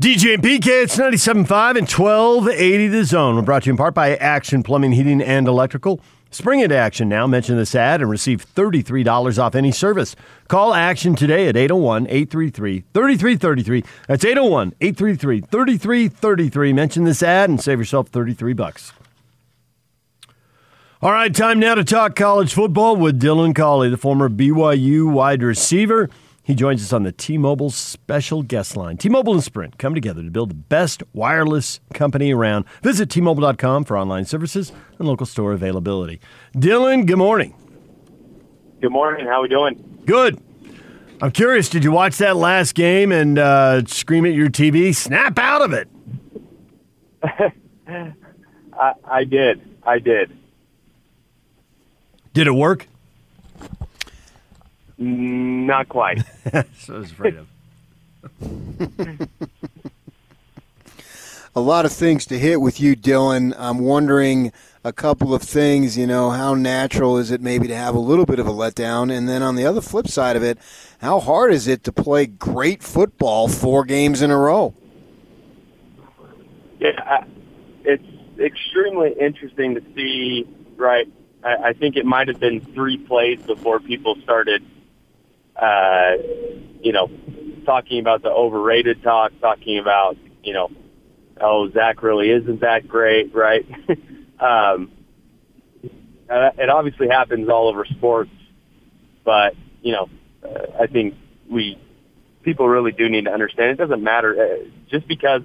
DJ and PK, it's 97.5 and 1280 the zone. We're brought to you in part by Action Plumbing, Heating, and Electrical. Spring into action now. Mention this ad and receive $33 off any service. Call Action today at 801 833 3333. That's 801 833 3333. Mention this ad and save yourself 33 bucks. All right, time now to talk college football with Dylan Collie, the former BYU wide receiver. He joins us on the T Mobile special guest line. T Mobile and Sprint come together to build the best wireless company around. Visit T Mobile.com for online services and local store availability. Dylan, good morning. Good morning. How we doing? Good. I'm curious, did you watch that last game and uh, scream at your TV, snap out of it? I, I did. I did. Did it work? Mm, not quite. so I was afraid of. a lot of things to hit with you, Dylan. I'm wondering a couple of things. You know, how natural is it maybe to have a little bit of a letdown? And then on the other flip side of it, how hard is it to play great football four games in a row? Yeah, it's extremely interesting to see, right? I, I think it might have been three plays before people started uh, you know, talking about the overrated talk, talking about, you know, oh, Zach really isn't that great, right? um, it obviously happens all over sports, but, you know, uh, I think we, people really do need to understand it doesn't matter uh, just because,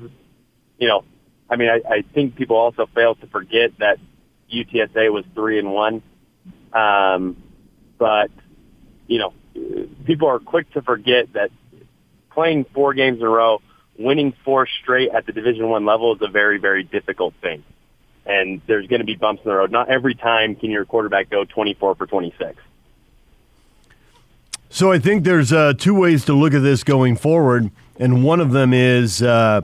you know, I mean, I, I think people also fail to forget that UTSA was three and one. Um, but, you know, people are quick to forget that playing four games in a row, winning four straight at the Division One level is a very, very difficult thing. And there's going to be bumps in the road. Not every time can your quarterback go 24 for 26. So I think there's uh, two ways to look at this going forward, and one of them is uh,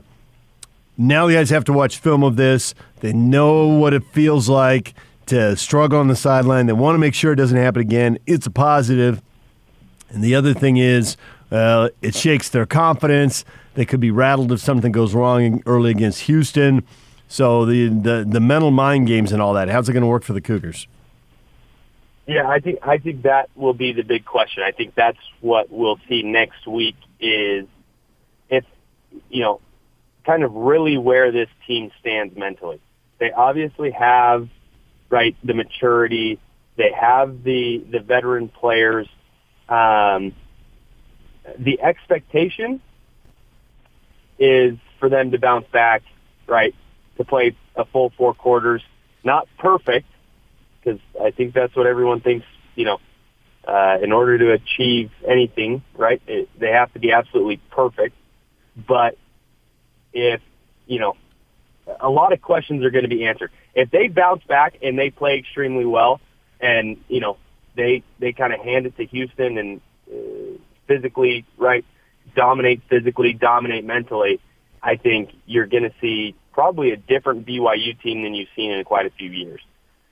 now the guys have to watch film of this. They know what it feels like to struggle on the sideline. They want to make sure it doesn't happen again. It's a positive. And the other thing is, uh, it shakes their confidence. They could be rattled if something goes wrong early against Houston. So the the, the mental mind games and all that. How's it going to work for the Cougars? Yeah, I think I think that will be the big question. I think that's what we'll see next week is if you know kind of really where this team stands mentally. They obviously have right the maturity. They have the the veteran players um, the expectation is for them to bounce back, right, to play a full four quarters. Not perfect, because I think that's what everyone thinks, you know, uh, in order to achieve anything, right, it, they have to be absolutely perfect. But if, you know, a lot of questions are going to be answered. If they bounce back and they play extremely well and, you know, they they kind of hand it to Houston and uh, physically right dominate physically, dominate mentally. I think you're going to see probably a different BYU team than you've seen in quite a few years.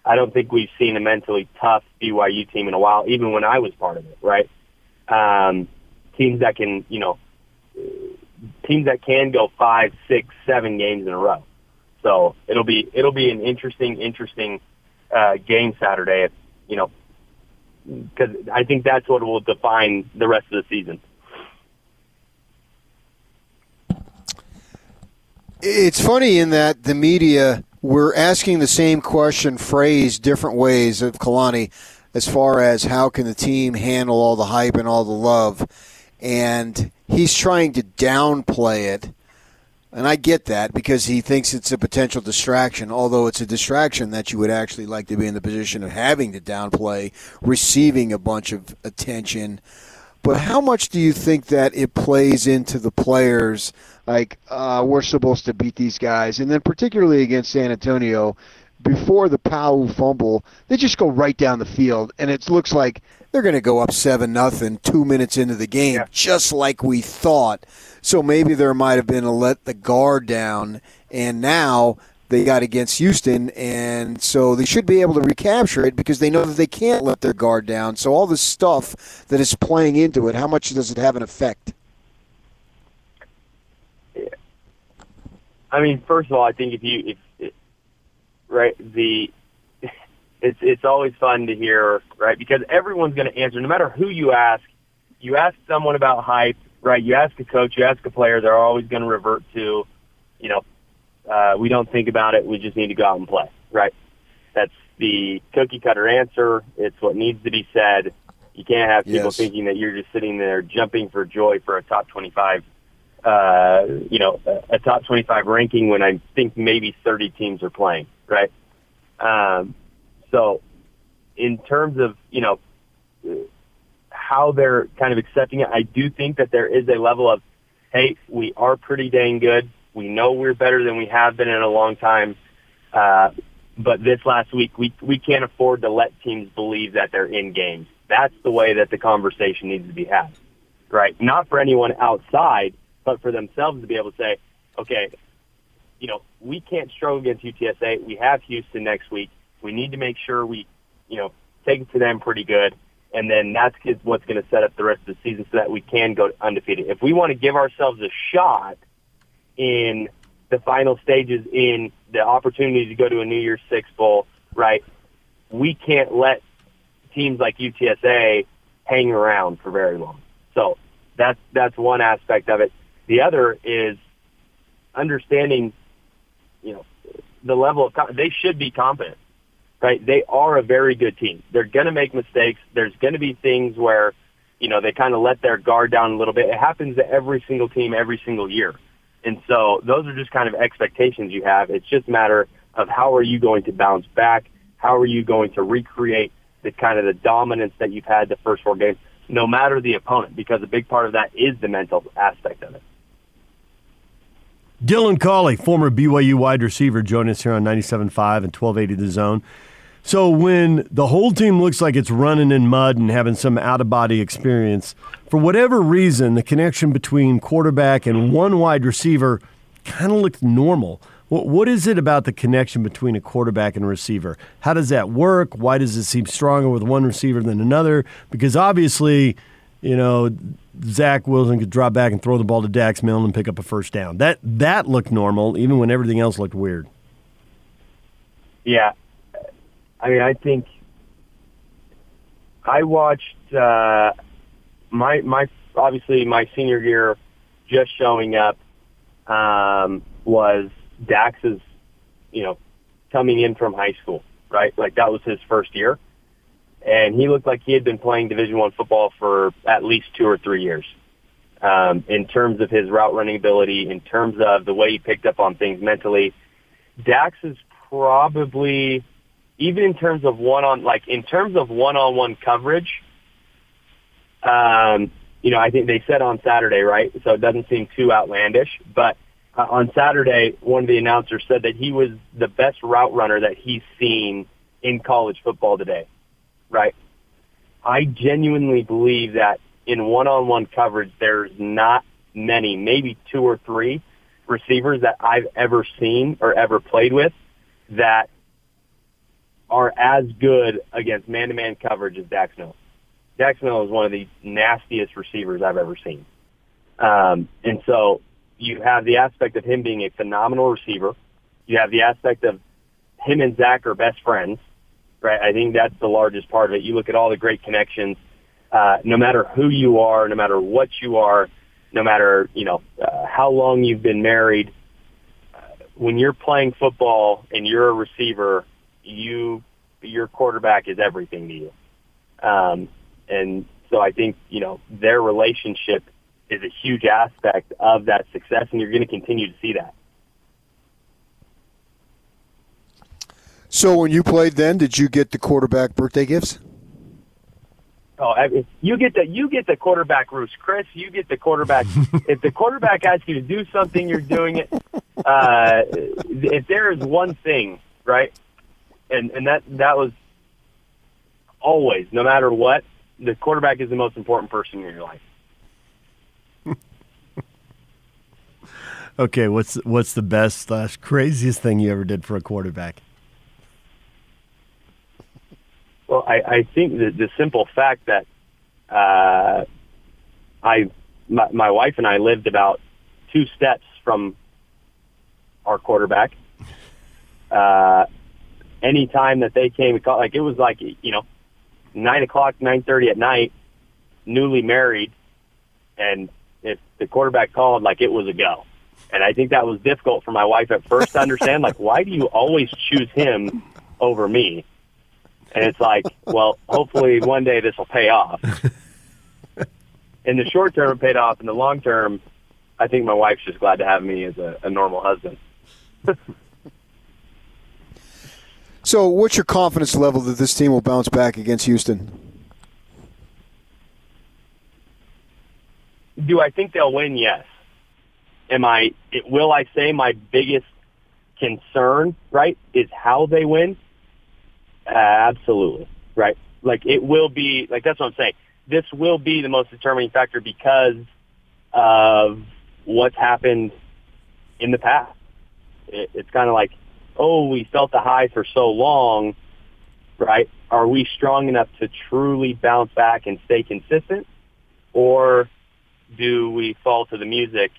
I don't think we've seen a mentally tough BYU team in a while, even when I was part of it. Right? Um, teams that can, you know, teams that can go five, six, seven games in a row. So it'll be it'll be an interesting, interesting uh, game Saturday. If, you know, because I think that's what will define the rest of the season. It's funny in that the media we're asking the same question phrased different ways of Kalani as far as how can the team handle all the hype and all the love and he's trying to downplay it and I get that because he thinks it's a potential distraction, although it's a distraction that you would actually like to be in the position of having to downplay, receiving a bunch of attention. But how much do you think that it plays into the players? Like, uh, we're supposed to beat these guys. And then, particularly against San Antonio, before the Powell fumble, they just go right down the field. And it looks like they're going to go up 7 nothing two minutes into the game, yeah. just like we thought. So maybe there might have been a let the guard down, and now they got against Houston, and so they should be able to recapture it because they know that they can't let their guard down. So all this stuff that is playing into it, how much does it have an effect? I mean, first of all, I think if you, if, right, the, it's, it's always fun to hear, right, because everyone's going to answer, no matter who you ask, you ask someone about hype, right, you ask a coach, you ask a player, they're always going to revert to, you know, uh, we don't think about it, we just need to go out and play, right? That's the cookie cutter answer. It's what needs to be said. You can't have people Yes. thinking that you're just sitting there jumping for joy for a top 25 uh, you know, a, a top 25 ranking when I think maybe 30 teams are playing, right? Um, so in terms of, you know, how they're kind of accepting it, I do think that there is a level of, hey, we are pretty dang good. We know we're better than we have been in a long time. Uh, but this last week, we, we can't afford to let teams believe that they're in games. That's the way that the conversation needs to be had, right? Not for anyone outside, but for themselves to be able to say, okay, you know, we can't struggle against UTSA. We have Houston next week. We need to make sure we, you know, take it to them pretty good. And then that's what's going to set up the rest of the season so that we can go undefeated. If we want to give ourselves a shot in the final stages in the opportunity to go to a New Year's Six bowl, right? We can't let teams like UTSA hang around for very long. So that's that's one aspect of it. The other is understanding, you know, the level of they should be confident, right? They are a very good team. They're going to make mistakes. There's going to be things where, you know, they kind of let their guard down a little bit. It happens to every single team every single year. And so those are just kind of expectations you have. It's just a matter of how are you going to bounce back? How are you going to recreate the kind of the dominance that you've had the first four games, no matter the opponent, because a big part of that is the mental aspect of it. Dylan Collie, former BYU wide receiver, joined us here on 97.5 and 1280 The Zone. So when the whole team looks like it's running in mud and having some out of body experience, for whatever reason, the connection between quarterback and one wide receiver kind of looked normal. What, what is it about the connection between a quarterback and a receiver? How does that work? Why does it seem stronger with one receiver than another? Because obviously, you know, Zach Wilson could drop back and throw the ball to Dax Milne and pick up a first down. That that looked normal, even when everything else looked weird. Yeah, I mean, I think I watched uh, my my obviously my senior year just showing up um, was Dax's, you know, coming in from high school, right? Like that was his first year, and he looked like he had been playing Division One football for at least two or three years. Um, in terms of his route running ability, in terms of the way he picked up on things mentally, Dax is probably even in terms of one on like in terms of one on one coverage. Um, you know, I think they said on Saturday, right? So it doesn't seem too outlandish, but uh, on Saturday, one of the announcers said that he was the best route runner that he's seen in college football today, right? I genuinely believe that in one-on-one coverage, there's not many, maybe two or three receivers that I've ever seen or ever played with that are as good against man-to-man coverage as Dax Milne. Dax Milne is one of the nastiest receivers I've ever seen. Um, and so you have the aspect of him being a phenomenal receiver. You have the aspect of him and Zach are best friends, right? I think that's the largest part of it. You look at all the great connections. Uh, no matter who you are, no matter what you are, no matter you know uh, how long you've been married, uh, when you're playing football and you're a receiver, you your quarterback is everything to you. Um, and so I think you know their relationship is a huge aspect of that success, and you're going to continue to see that. So when you played then, did you get the quarterback birthday gifts? Oh, I mean, you get the you get the quarterback roost, Chris. You get the quarterback. if the quarterback asks you to do something, you're doing it. Uh, if there is one thing, right, and and that that was always, no matter what, the quarterback is the most important person in your life. Okay, what's what's the best slash craziest thing you ever did for a quarterback? Well, I, I think the, the simple fact that uh, I, my, my wife and I lived about two steps from our quarterback. Uh, anytime that they came, like it was like you know, nine o'clock, nine thirty at night, newly married, and if the quarterback called, like it was a go. And I think that was difficult for my wife at first to understand. like, why do you always choose him over me? And it's like, well, hopefully one day this will pay off. In the short term, it paid off. In the long term, I think my wife's just glad to have me as a, a normal husband. so, what's your confidence level that this team will bounce back against Houston? Do I think they'll win? Yes. Am I? It, will I say my biggest concern, right, is how they win? Uh, absolutely, right. Like it will be. Like that's what I'm saying. This will be the most determining factor because of what's happened in the past. It, it's kind of like, oh, we felt the high for so long, right? Are we strong enough to truly bounce back and stay consistent, or do we fall to the music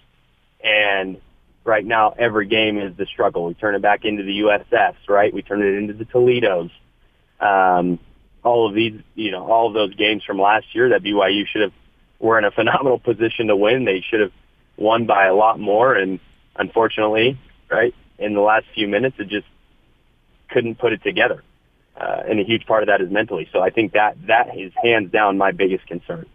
and right now every game is the struggle. We turn it back into the USFs, right? We turn it into the Toledos. Um, all of these, you know, all of those games from last year that BYU should have were in a phenomenal position to win. They should have won by a lot more, and unfortunately, right in the last few minutes, it just couldn't put it together. Uh, and a huge part of that is mentally. So I think that that is hands down my biggest concern.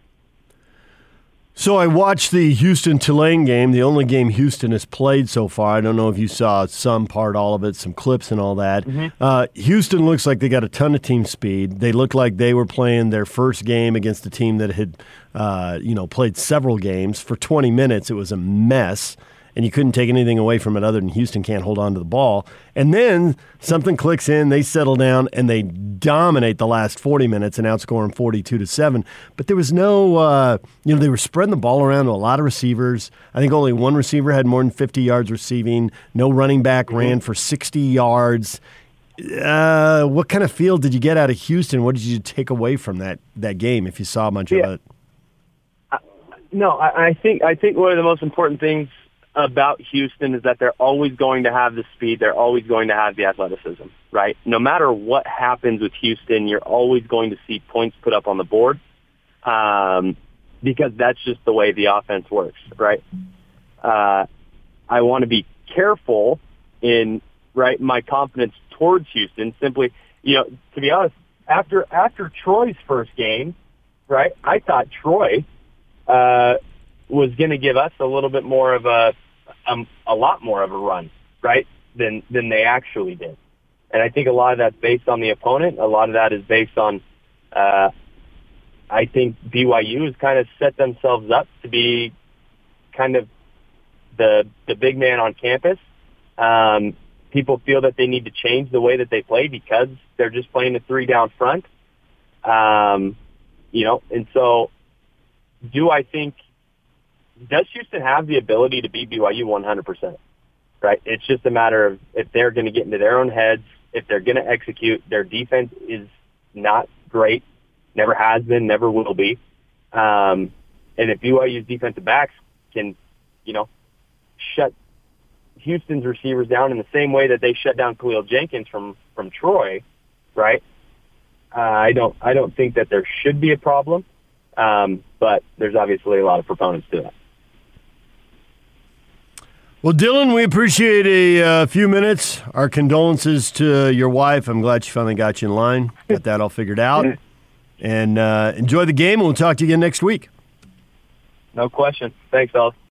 So I watched the Houston Tulane game, the only game Houston has played so far. I don't know if you saw some part, all of it, some clips and all that. Mm-hmm. Uh, Houston looks like they got a ton of team speed. They look like they were playing their first game against a team that had, uh, you know, played several games for 20 minutes. It was a mess and you couldn't take anything away from it other than Houston can't hold on to the ball. And then something clicks in, they settle down, and they dominate the last 40 minutes and outscore them 42 to 7. But there was no, uh, you know, they were spreading the ball around to a lot of receivers. I think only one receiver had more than 50 yards receiving. No running back mm-hmm. ran for 60 yards. Uh, what kind of feel did you get out of Houston? What did you take away from that, that game if you saw much yeah. of it? no, I, I think I think one of the most important things about Houston is that they're always going to have the speed. They're always going to have the athleticism, right? No matter what happens with Houston, you're always going to see points put up on the board um, because that's just the way the offense works, right? Uh, I want to be careful in right my confidence towards Houston. Simply, you know, to be honest, after after Troy's first game, right? I thought Troy uh, was going to give us a little bit more of a, um, a lot more of a run, right? Than than they actually did. And I think a lot of that's based on the opponent. A lot of that is based on, uh, I think BYU has kind of set themselves up to be kind of the the big man on campus. Um, people feel that they need to change the way that they play because they're just playing a three down front. Um, you know, and so do I think does Houston have the ability to beat BYU 100%? Right? It's just a matter of if they're going to get into their own heads, if they're going to execute. Their defense is not great, never has been, never will be. Um, and if BYU's defensive backs can, you know, shut Houston's receivers down in the same way that they shut down Khalil Jenkins from from Troy, right? Uh, I don't I don't think that there should be a problem, um, but there's obviously a lot of proponents to that. Well, Dylan, we appreciate a uh, few minutes. Our condolences to your wife. I'm glad she finally got you in line. Got that all figured out. And uh, enjoy the game, and we'll talk to you again next week. No question. Thanks, fellas.